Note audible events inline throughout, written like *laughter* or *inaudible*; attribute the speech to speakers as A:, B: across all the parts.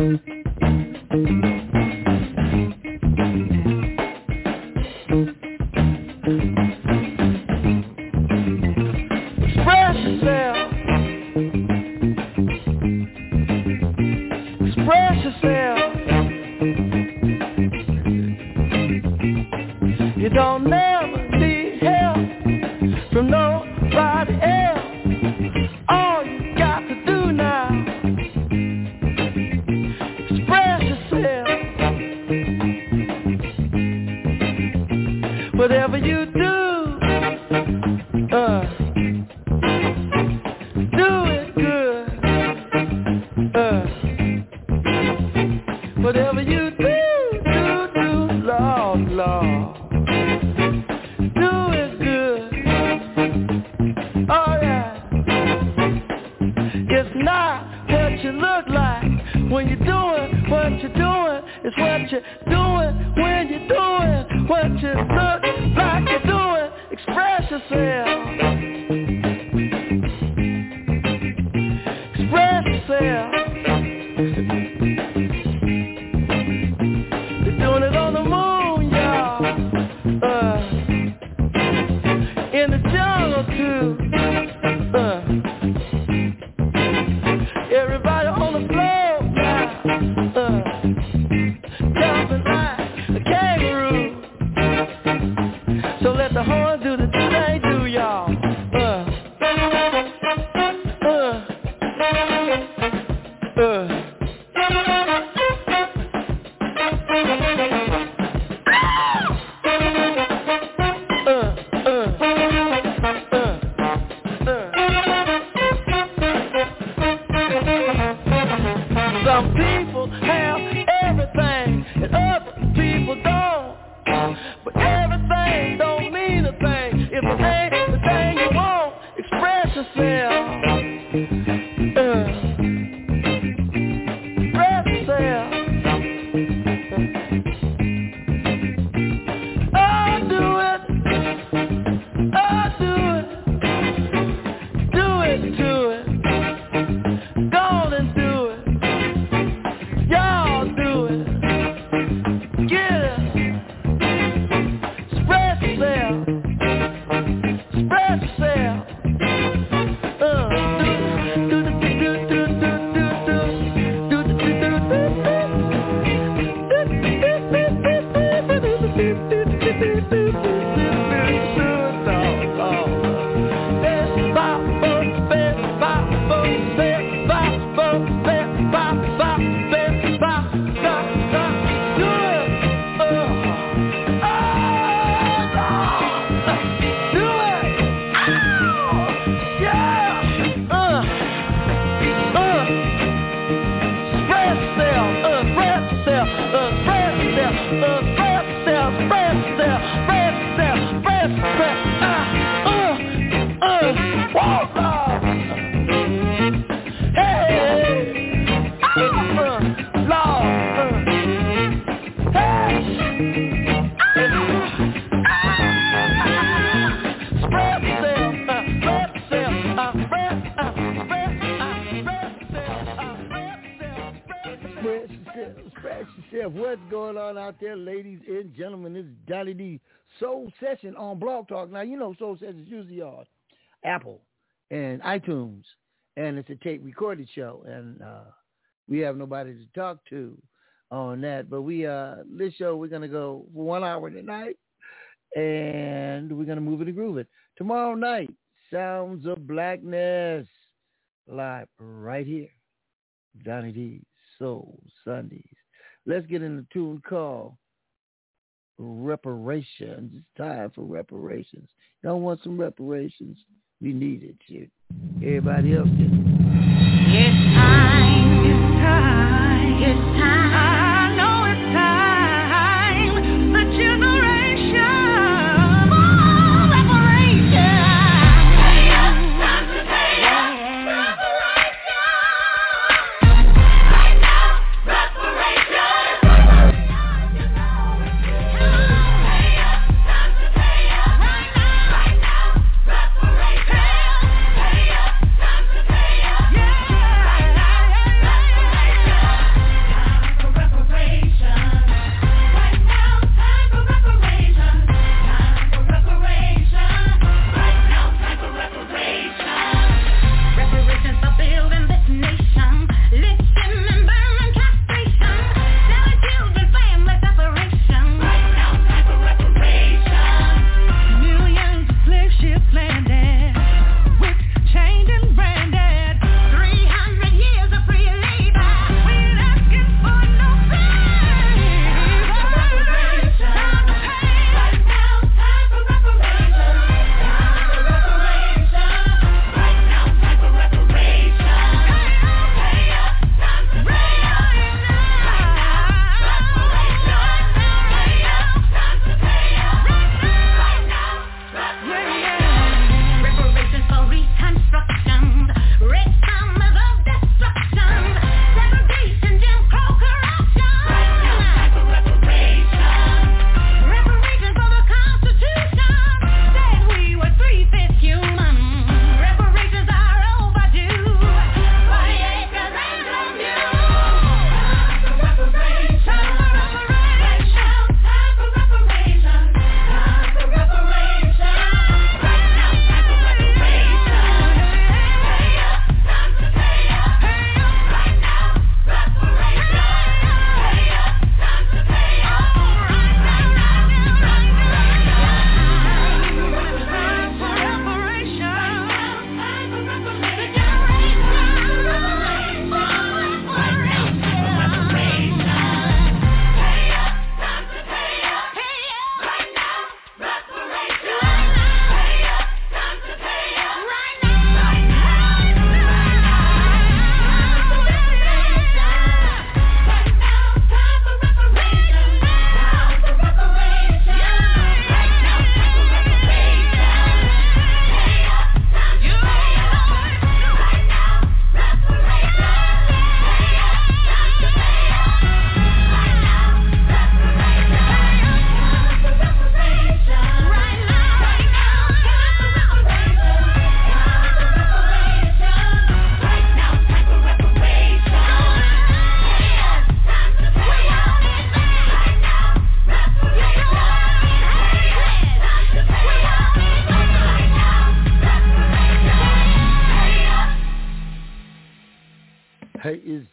A: Thank you. Session on Blog Talk. Now, you know Soul Session is usually on Apple and iTunes, and it's a tape recorded show, and uh, we have nobody to talk to on that. But we, uh, this show, we're going to go for one hour tonight, and we're going to move it and groove it. Tomorrow night, Sounds of Blackness, live right here. Donny D, Soul Sundays. Let's get in the tune call reparations. It's time for reparations. Y'all want some reparations? We need it, shit. Everybody else did.
B: It's time. It's time. It's time.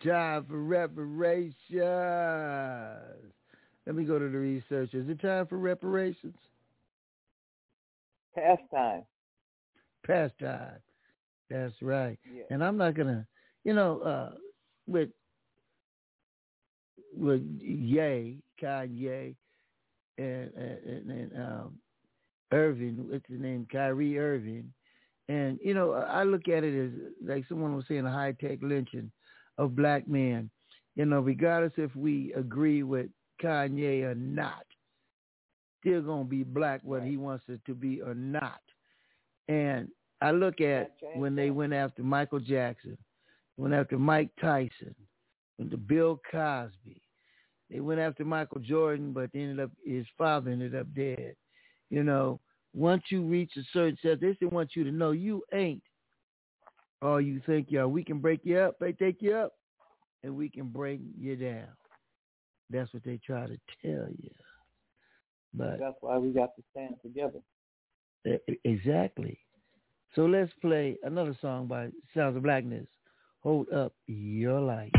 C: Time for reparations. Let me go to the research. Is it time for reparations?
D: Pastime.
C: Pastime. That's right.
D: Yeah.
C: And I'm not gonna, you know, uh, with with Ye, Kanye, and and, and um, Irving, what's his name, Kyrie Irving, and you know, I look at it as like someone was saying, a high tech lynching of black men. You know, regardless if we agree with Kanye or not, still gonna be black whether he wants it to be or not. And I look at when they went after Michael Jackson, went after Mike Tyson, went to Bill Cosby. They went after Michael Jordan, but ended up his father ended up dead. You know, once you reach a certain set, they still want you to know you ain't all you think are. We can break you up, they take you up, and we can break you down. That's what they try to tell you. But
D: that's why we got to stand together.
C: Exactly. So let's play another song by Sounds of Blackness. Hold up your light.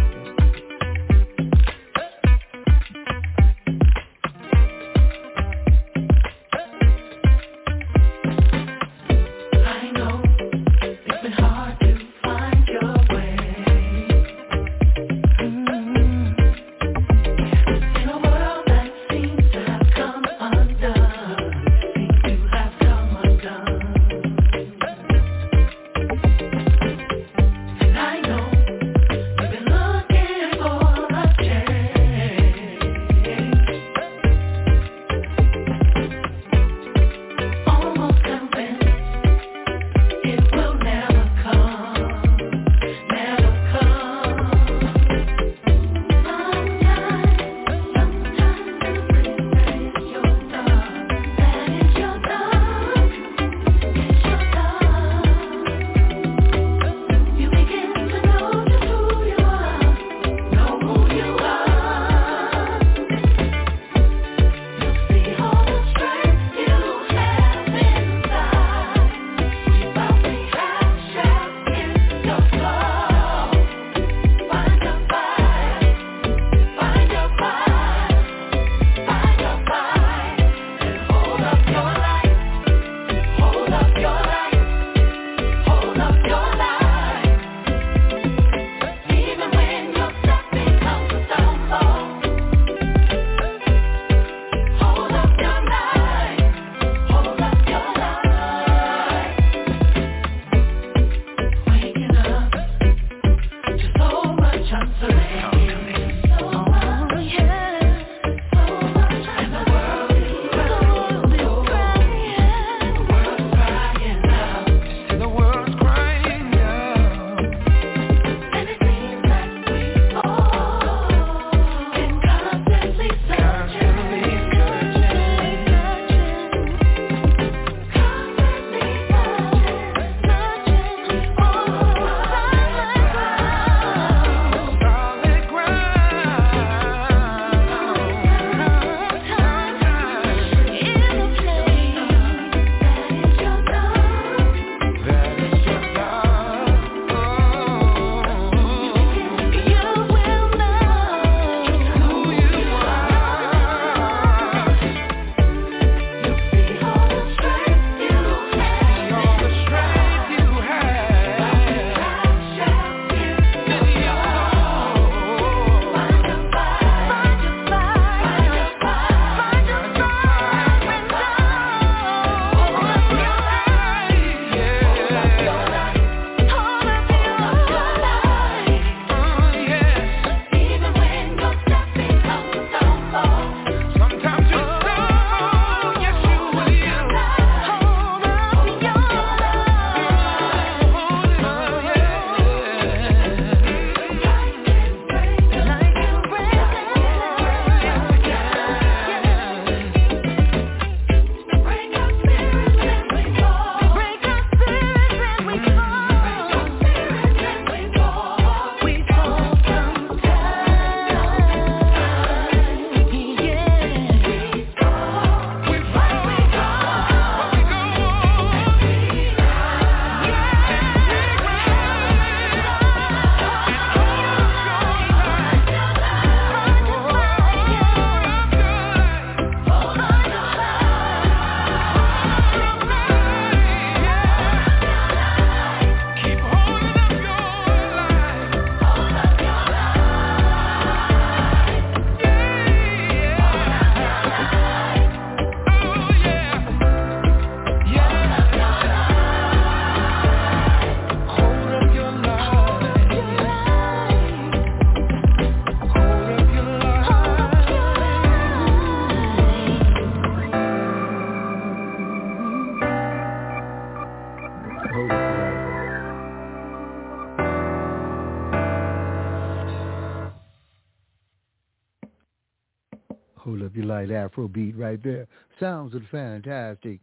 C: Up Afro beat right there. Sounds of the fantastic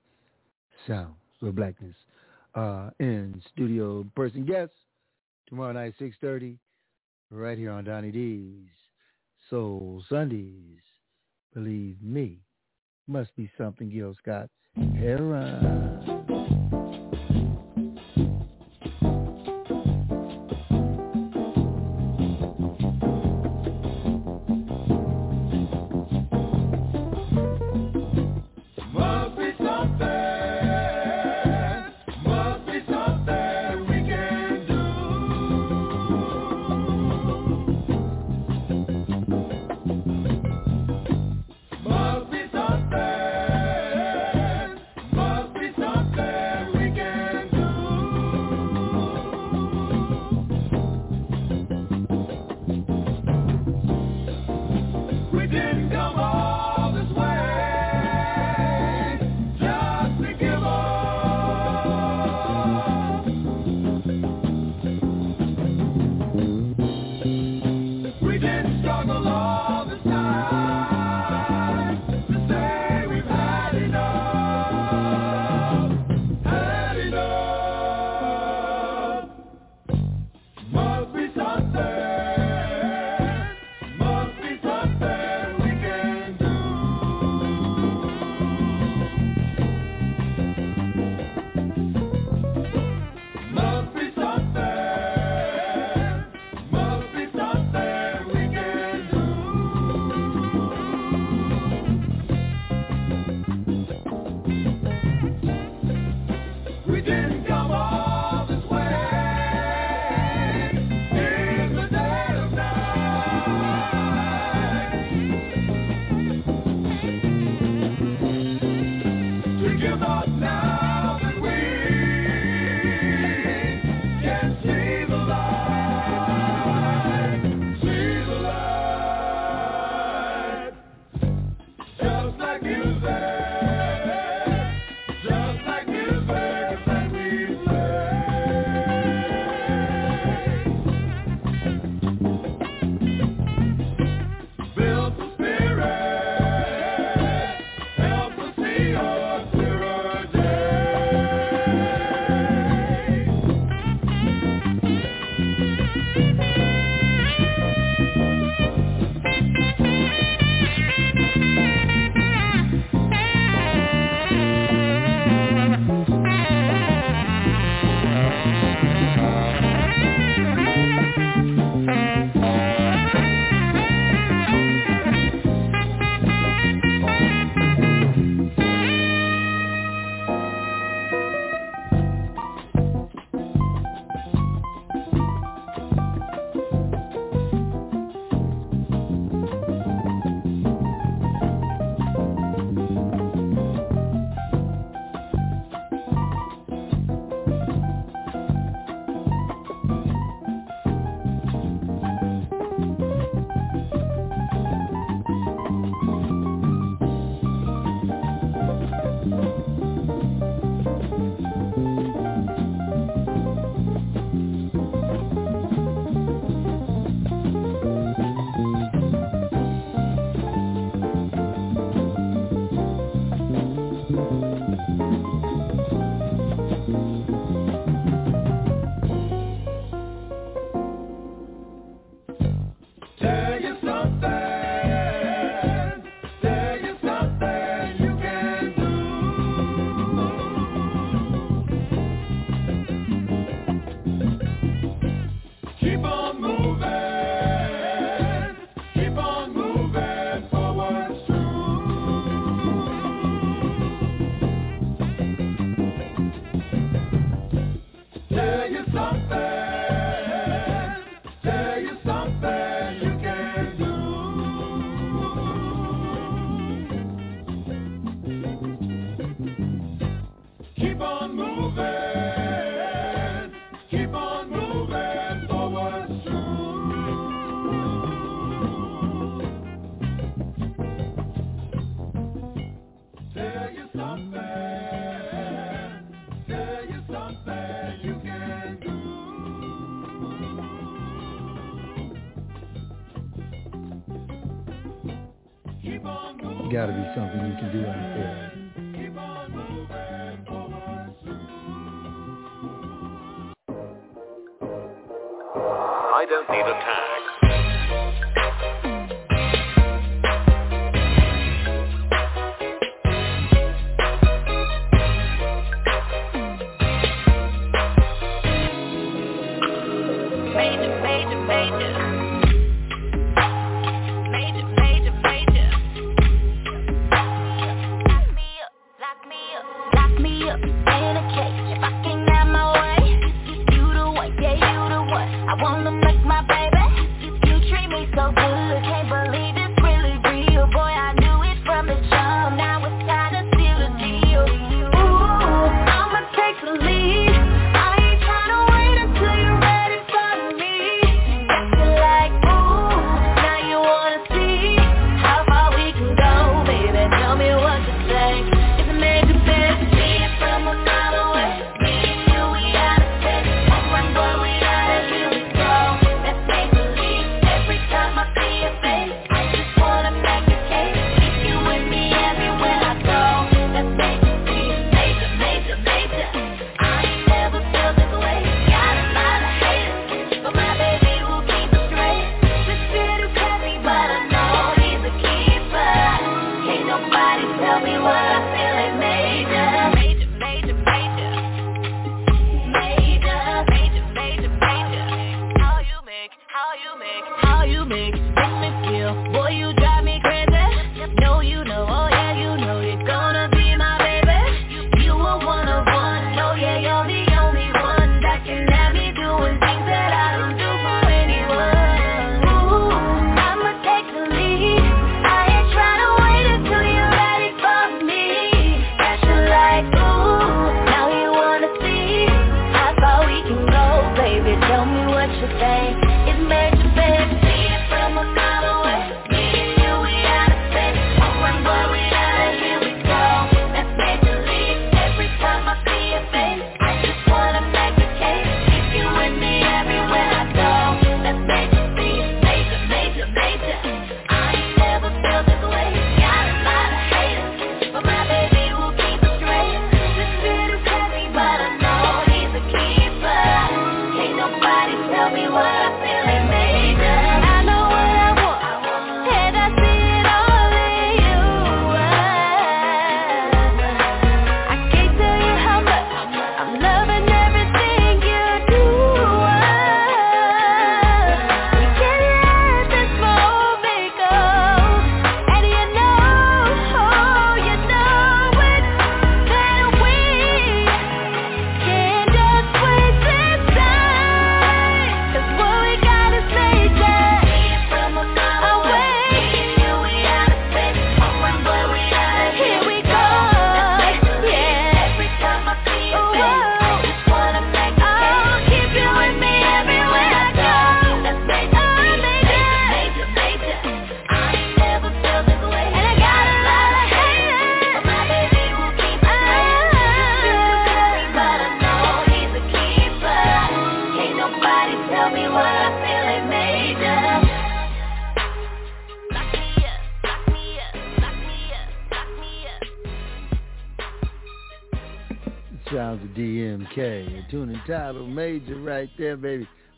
C: sounds of blackness. Uh, in studio person guest tomorrow night, 6.30, right here on Donny D's Soul Sundays. Believe me, must be something Gil Scott. Heron.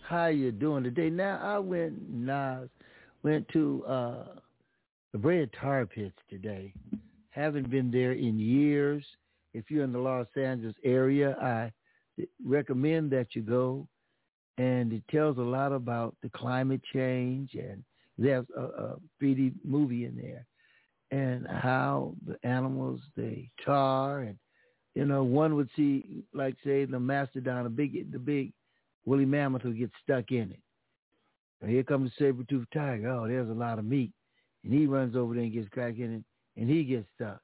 C: How you doing today? Now I went Nas went to uh the Brea Tar Pits today. Haven't been there in years. If you're in the Los Angeles area, I recommend that you go. And it tells a lot about the climate change, and there's a, a 3D movie in there, and how the animals they tar, and you know one would see like say the mastodon, a big the big woolly mammoth will get stuck in it. Here comes the saber-toothed tiger. Oh, there's a lot of meat. And he runs over there and gets cracked in it, and he gets stuck.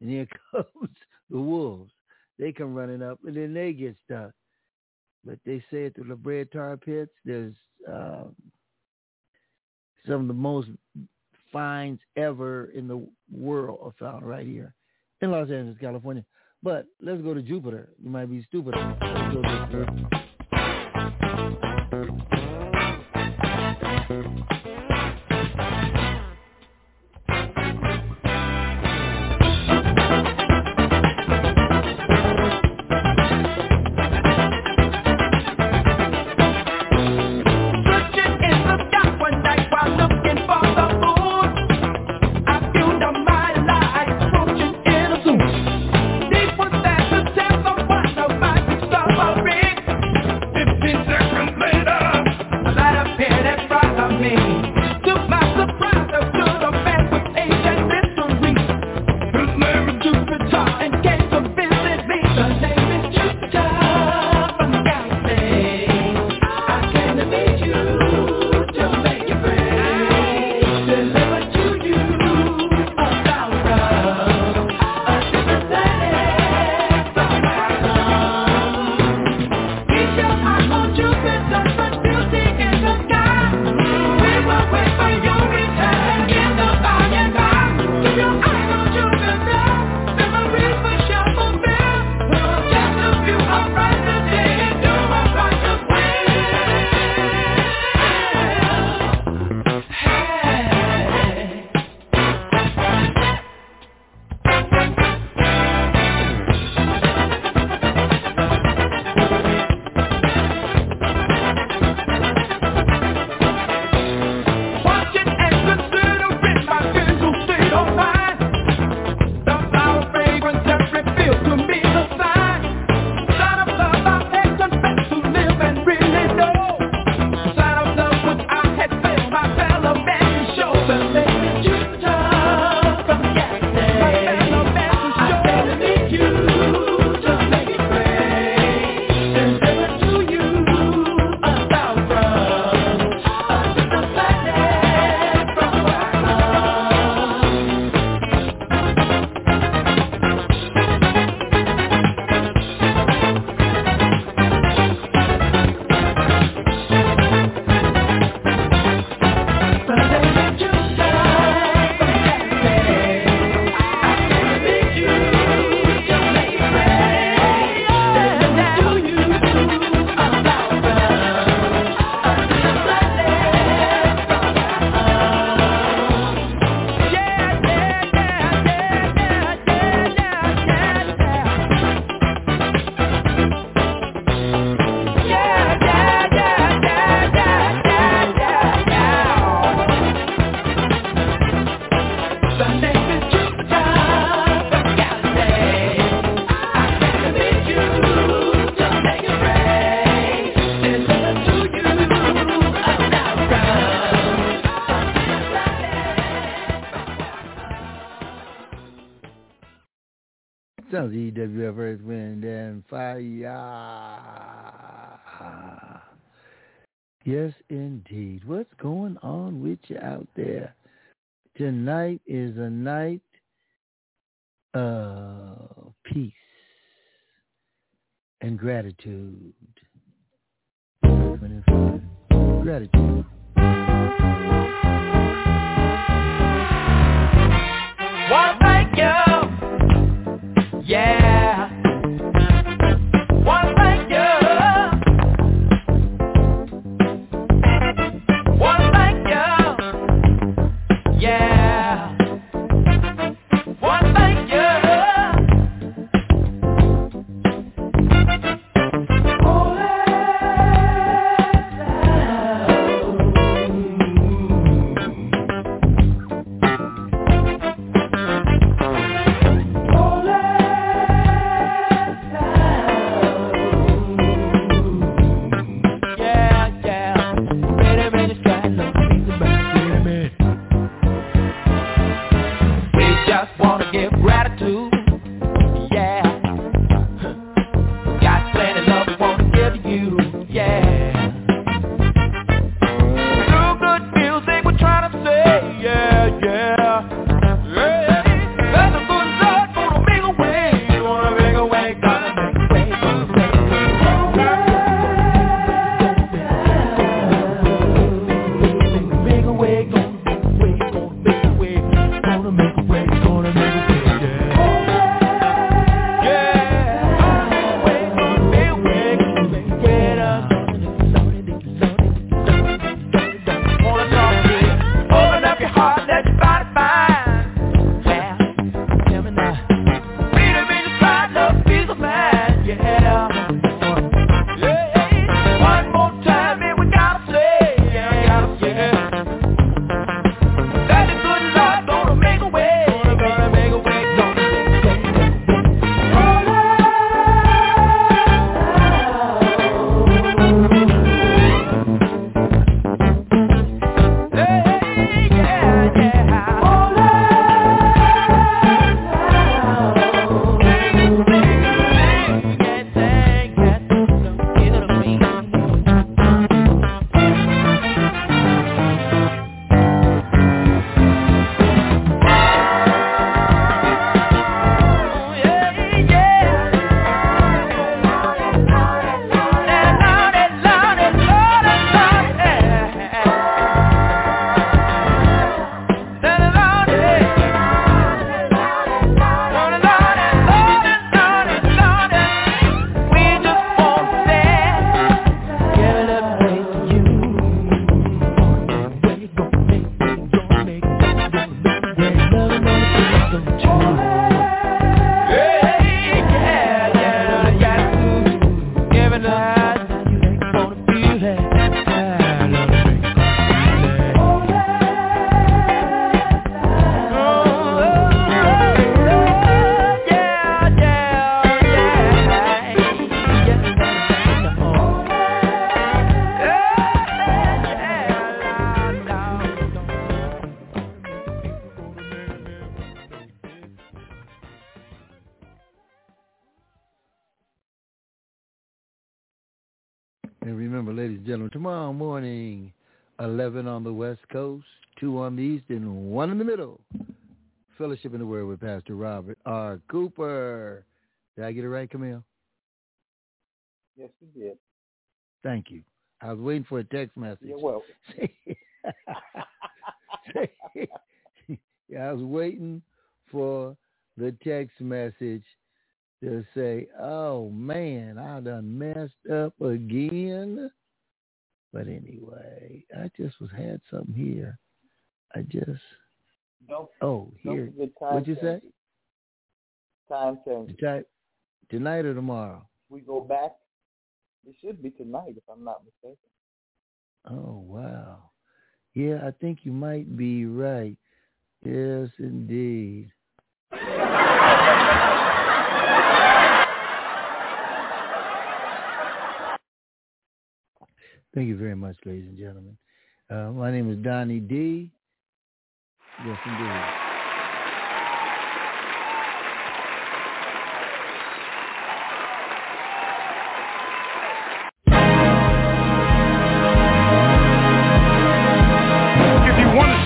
C: And here *laughs* comes the wolves. They come running up, and then they get stuck. But they say at the La Brea Tar Pits, there's um, some of the most finds ever in the world are found right here in Los Angeles, California. But let's go to Jupiter. You might be stupid.
A: EWF Earth, Wind, and Fire. Yes, indeed. What's going on with you out there? Tonight is a night of peace and gratitude. Gratitude. 11 on the West Coast, 2 on the East, and 1 in the middle. Fellowship in the Word with Pastor Robert R. Cooper. Did I get it right, Camille?
D: Yes, you did.
A: Thank you. I was waiting for a text message.
D: You're welcome. *laughs* *laughs*
A: yeah, I was waiting for the text message to say, "Oh man, I done messed up again." But anyway, I just was had something here. I just
D: Don't,
A: oh here.
D: time
A: What'd you say?
D: Time change.
A: Tonight or tomorrow?
D: We go back. It should be tonight, if I'm not mistaken.
A: Oh wow. Yeah, I think you might be right. Yes, indeed. *laughs* Thank you very much, ladies and gentlemen. Uh, my name is Donny D. Yes, indeed.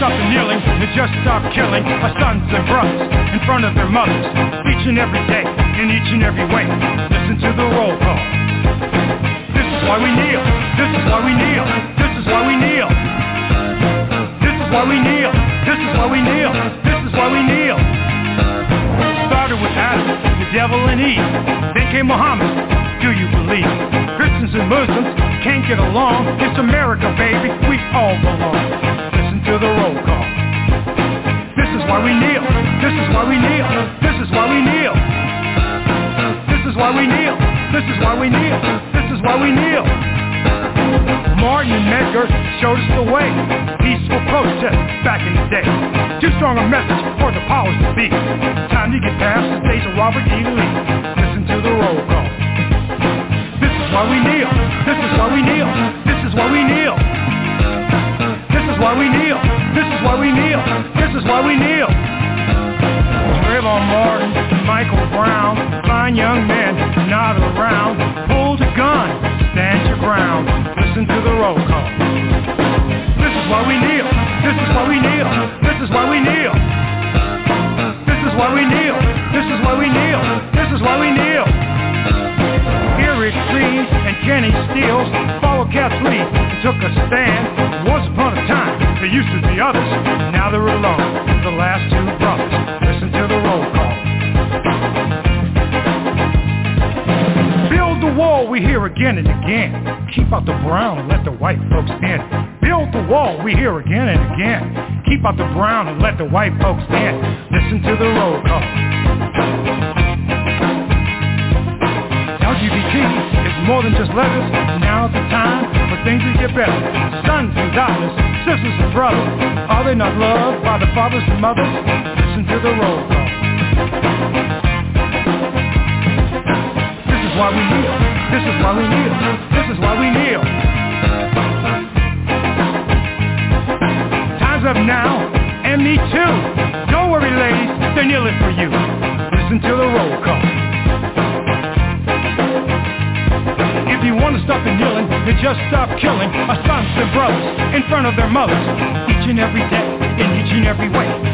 E: something kneeling and just stop killing our sons and brothers in front of their mothers each and every day in each and every way listen to the roll call why we kneel. This is why we kneel. This is why we kneel. This is why we kneel. This is why we kneel. This is why we kneel. Started with Adam, the devil and Eve. Then came Muhammad. Do you believe? Christians and Muslims can't get along. It's America, baby. We all belong. Listen to the roll call. This is why we kneel. This is why we kneel. This is why we kneel. This is why we kneel. This is why we kneel. This is why we kneel. Martin and Medgar showed us the way. Peaceful protest back in the day. Too strong a message for the powers that be. Time to get past the days of Robert E. Lee. Listen to the roll call. This is why we kneel. This is why we kneel. This is why we kneel. This is why we kneel. This is why we kneel. This is why we kneel. Trayvon Martin, Michael Brown, fine young men, not around. Pull the gun, stand your ground. Listen to the roll call. This is why we kneel. This is why we kneel. This is why we kneel. This is why we kneel. This is why we kneel. This is why we kneel. Eric Reid and Kenny Stills followed Kap's lead and took a stand. Once upon a time, there used to be others. Now they're alone. The last two brothers. Listen to the roll call. The wall we hear again and again. Keep out the brown and let the white folks in. Build the wall we hear again and again. Keep out the brown and let the white folks in. Listen to the roll call. LGBT is more than just letters. Now's the time for things to get better. Sons and daughters, sisters and brothers, are they not loved by the fathers and mothers? Listen to the roll call. Is why we kneel. This is why we kneel. This is why we kneel. Time's up now, and me too. Don't worry, ladies, they're kneeling for you. Listen to the roll call. If you want to stop the kneeling, then just stop killing our sons and brothers in front of their mothers each and every day, in each and every way.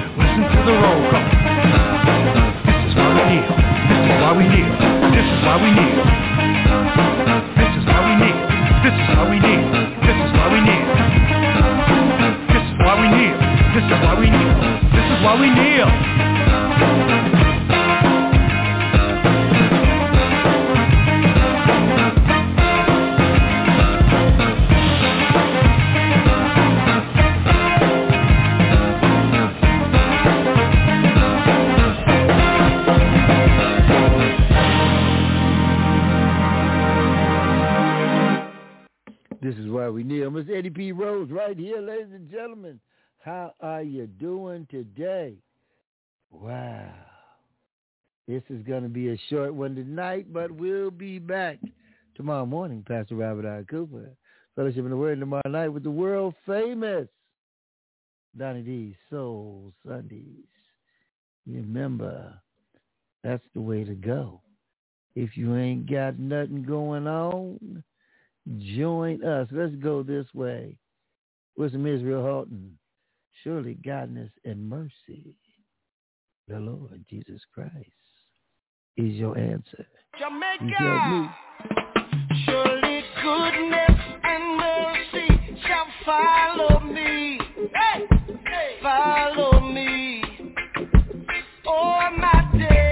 E: why we
C: need. You doing today? Wow. This is going to be a short one tonight, but we'll be back tomorrow morning, Pastor Robert I. Cooper. Fellowship in the Word tomorrow night with the world famous Donny D. Soul Sundays. Remember, that's the way to go. If you ain't got nothing going on, join us. Let's go this way. With some Israel Houghton. Surely godness and mercy, the Lord Jesus Christ, is your answer. You.
F: Surely goodness and mercy shall follow me. Follow me. All my days.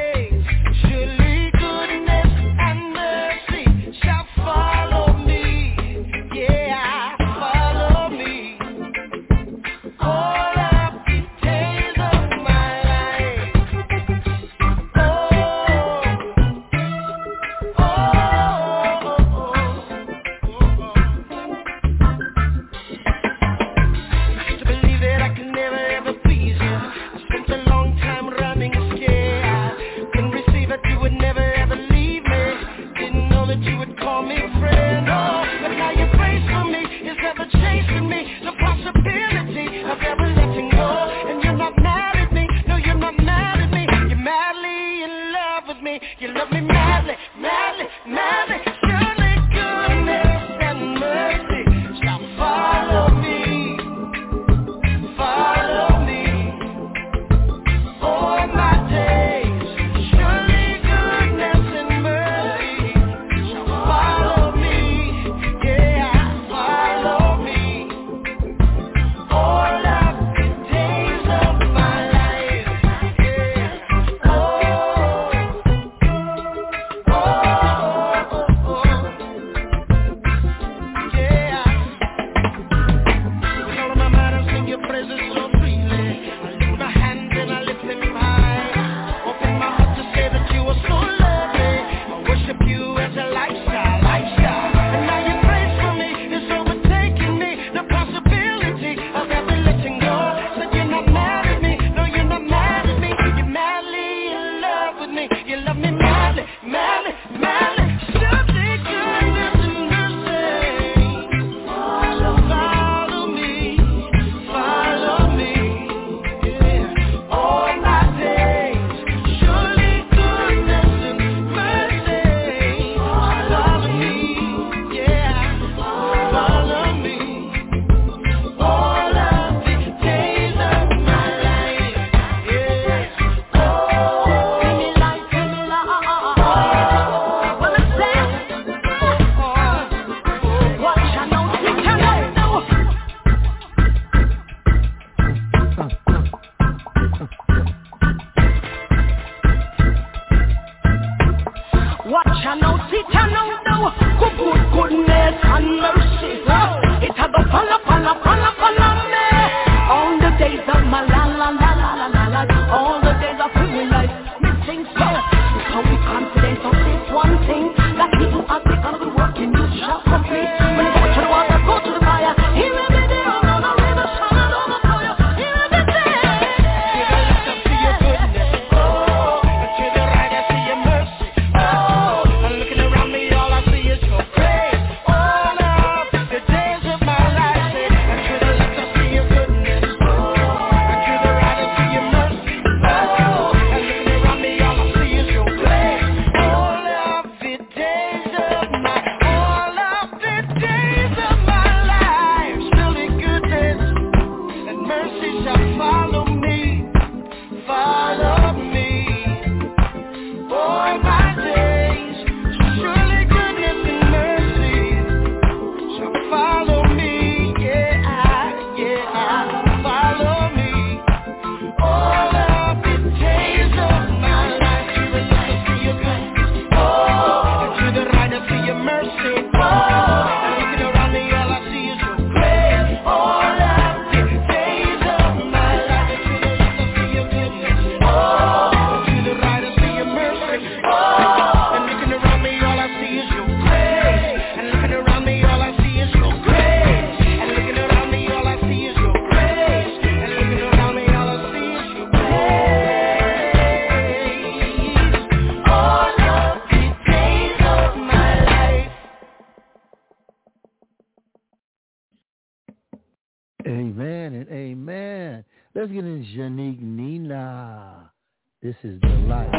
C: This
F: is the life.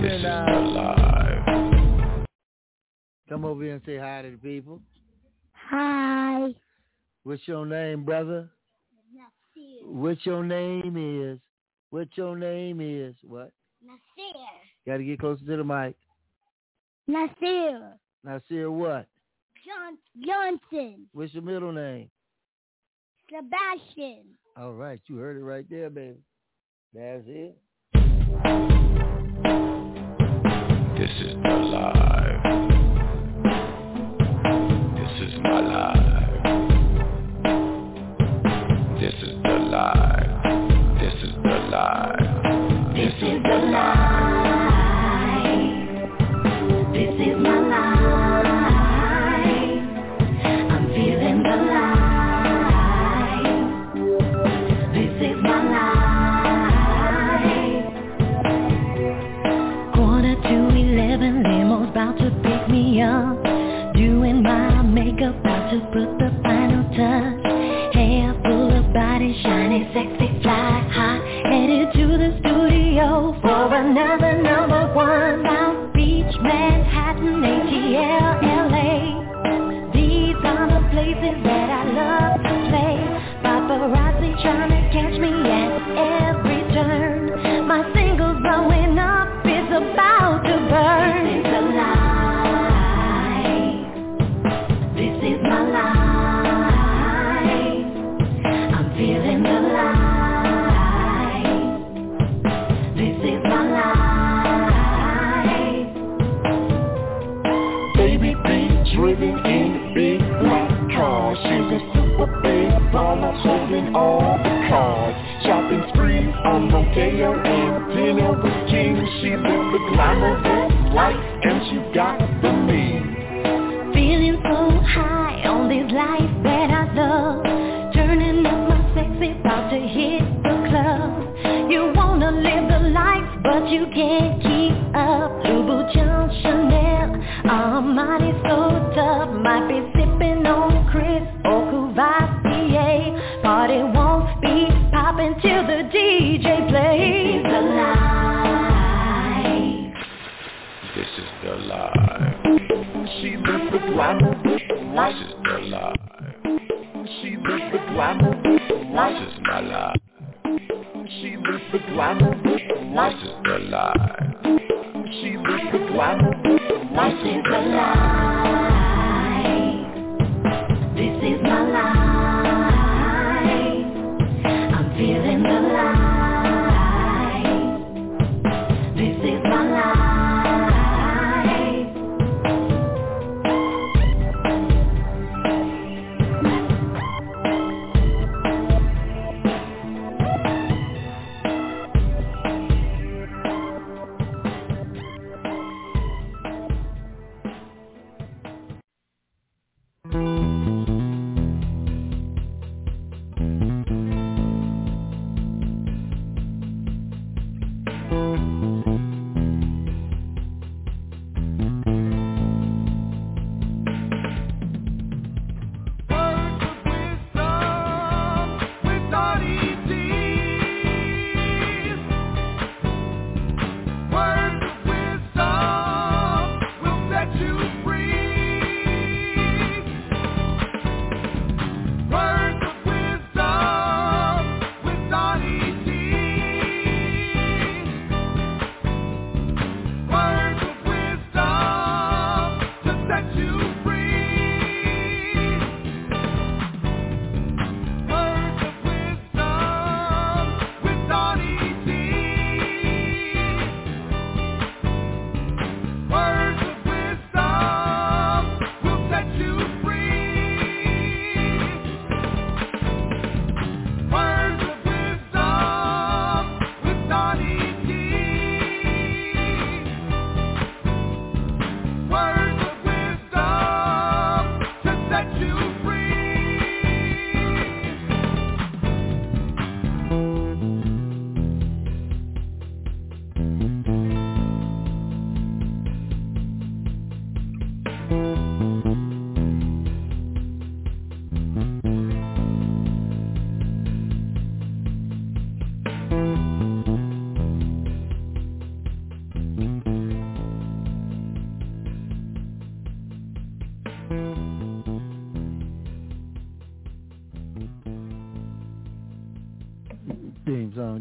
F: This is uh, the life.
A: Come over here and say hi to the people.
G: Hi.
A: What's your name, brother? Nasir. What's your name is? What's your name is? What?
G: Nasir.
A: Got to get closer to the mic.
G: Nasir.
A: Nasir what?
G: John Johnson.
A: What's your middle name?
G: Sebastian.
A: All right, you heard it right there, baby. That's it.
H: This is my life. This is
B: my life. This is the life. This is the life.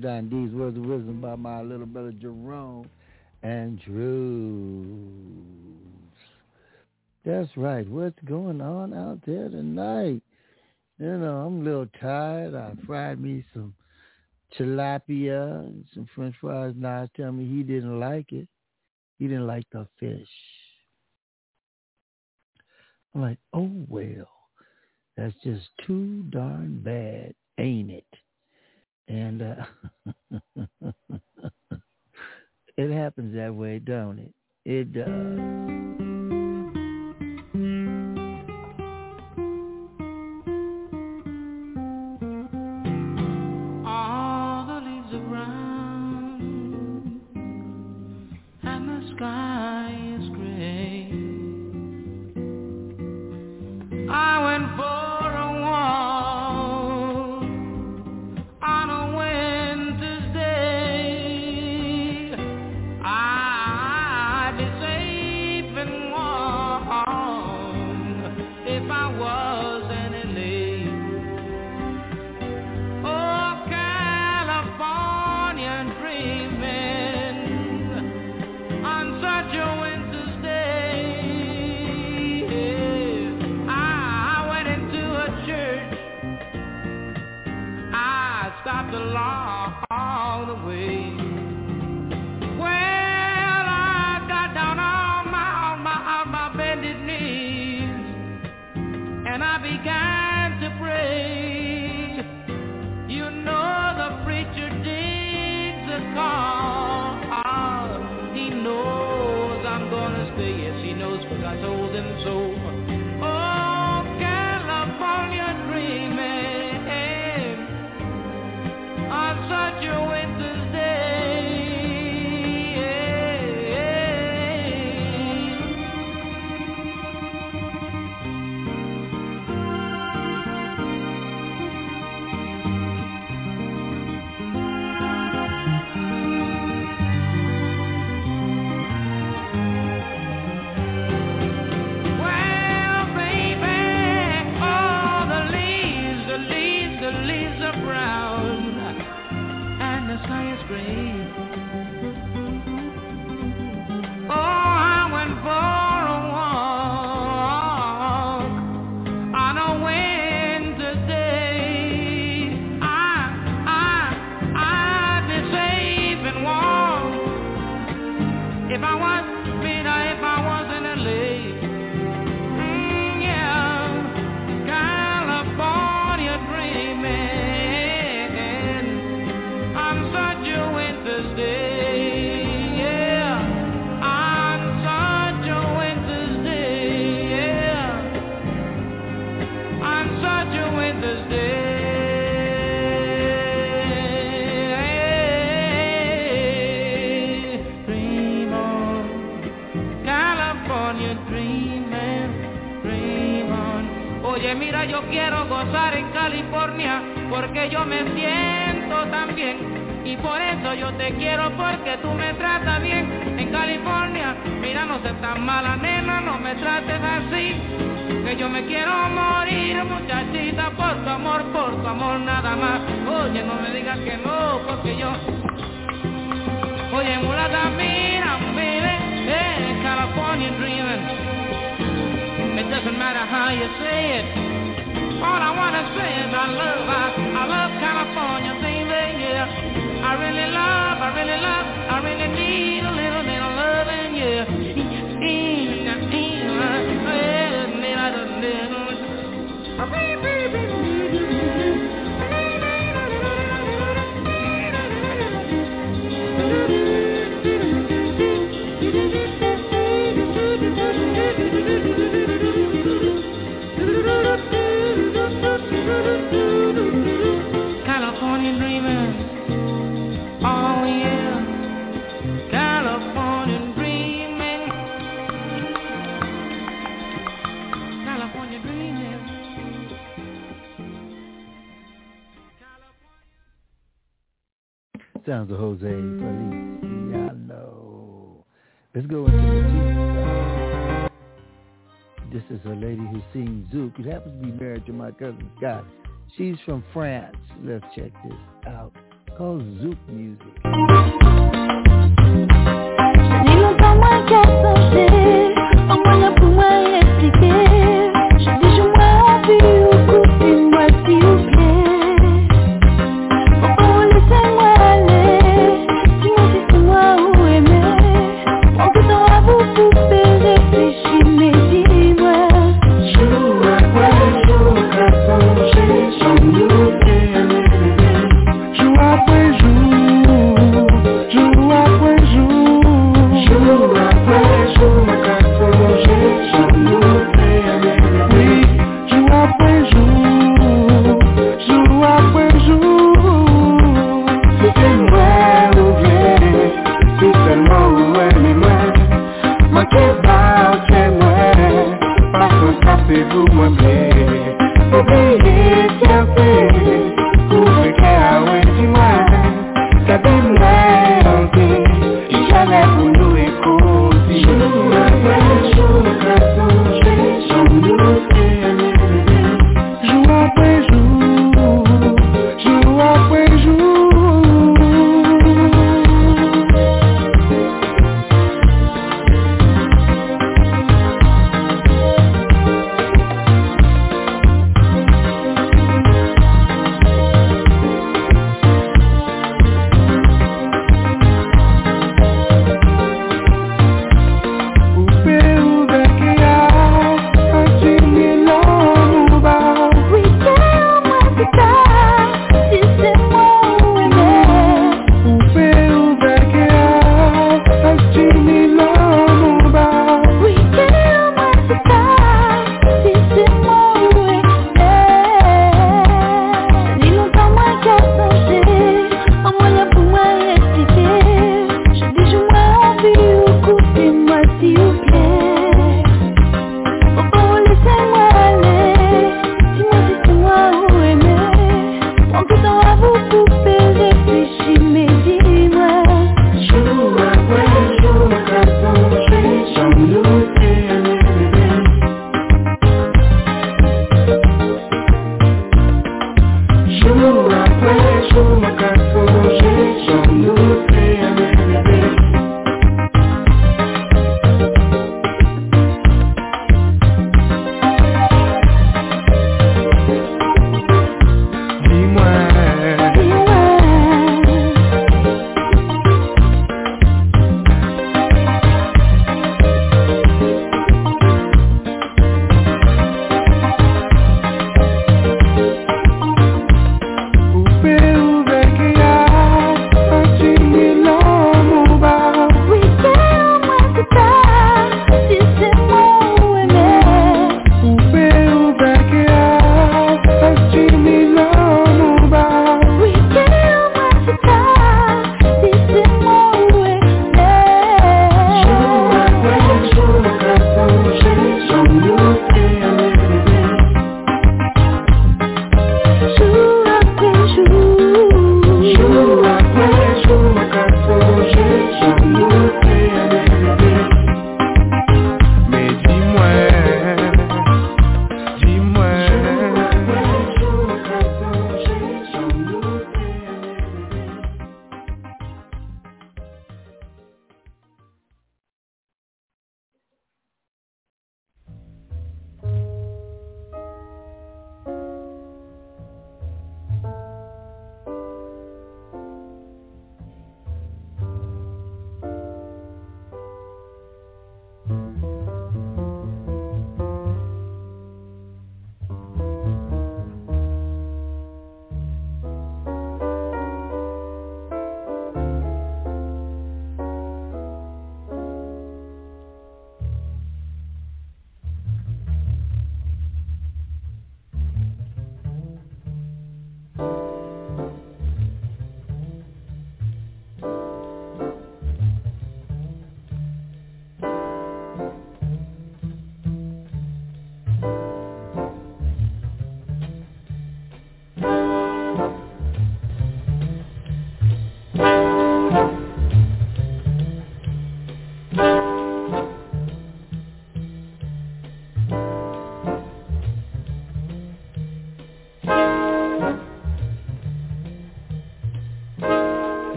A: Don these Words of Wisdom by my little brother Jerome Andrews. That's right. What's going on out there tonight? You know, I'm a little tired. I fried me some tilapia and some french fries. Now tell me he didn't like it. He didn't like the fish. I'm like, oh well, that's just too darn bad, ain't it? And uh, *laughs* it happens that way, don't it? It does. happens to be married to my cousin Scott. She's from France. Let's check this out.
I: Called Zouk Music.
C: see through and pain.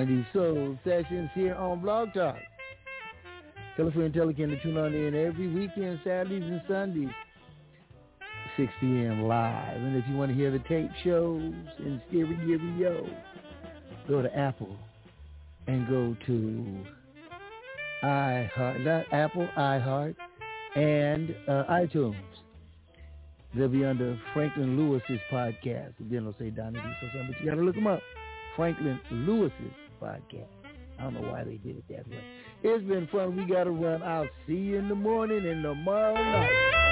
C: These soul sessions here on Blog Talk. Tell a friend, tell a to tune on in every weekend, Saturdays and Sundays, 6 p.m. live. And if you want to hear the tape shows in stereo, go to Apple and go to iHeart, not Apple, iHeart, and uh, iTunes. They'll be under Franklin Lewis's podcast. Again, they'll say Donny D something, but you got to look them up. Franklin Lewis's podcast. I don't know why they did it that way. It's been fun. We got to run. I'll see you in the morning and tomorrow night.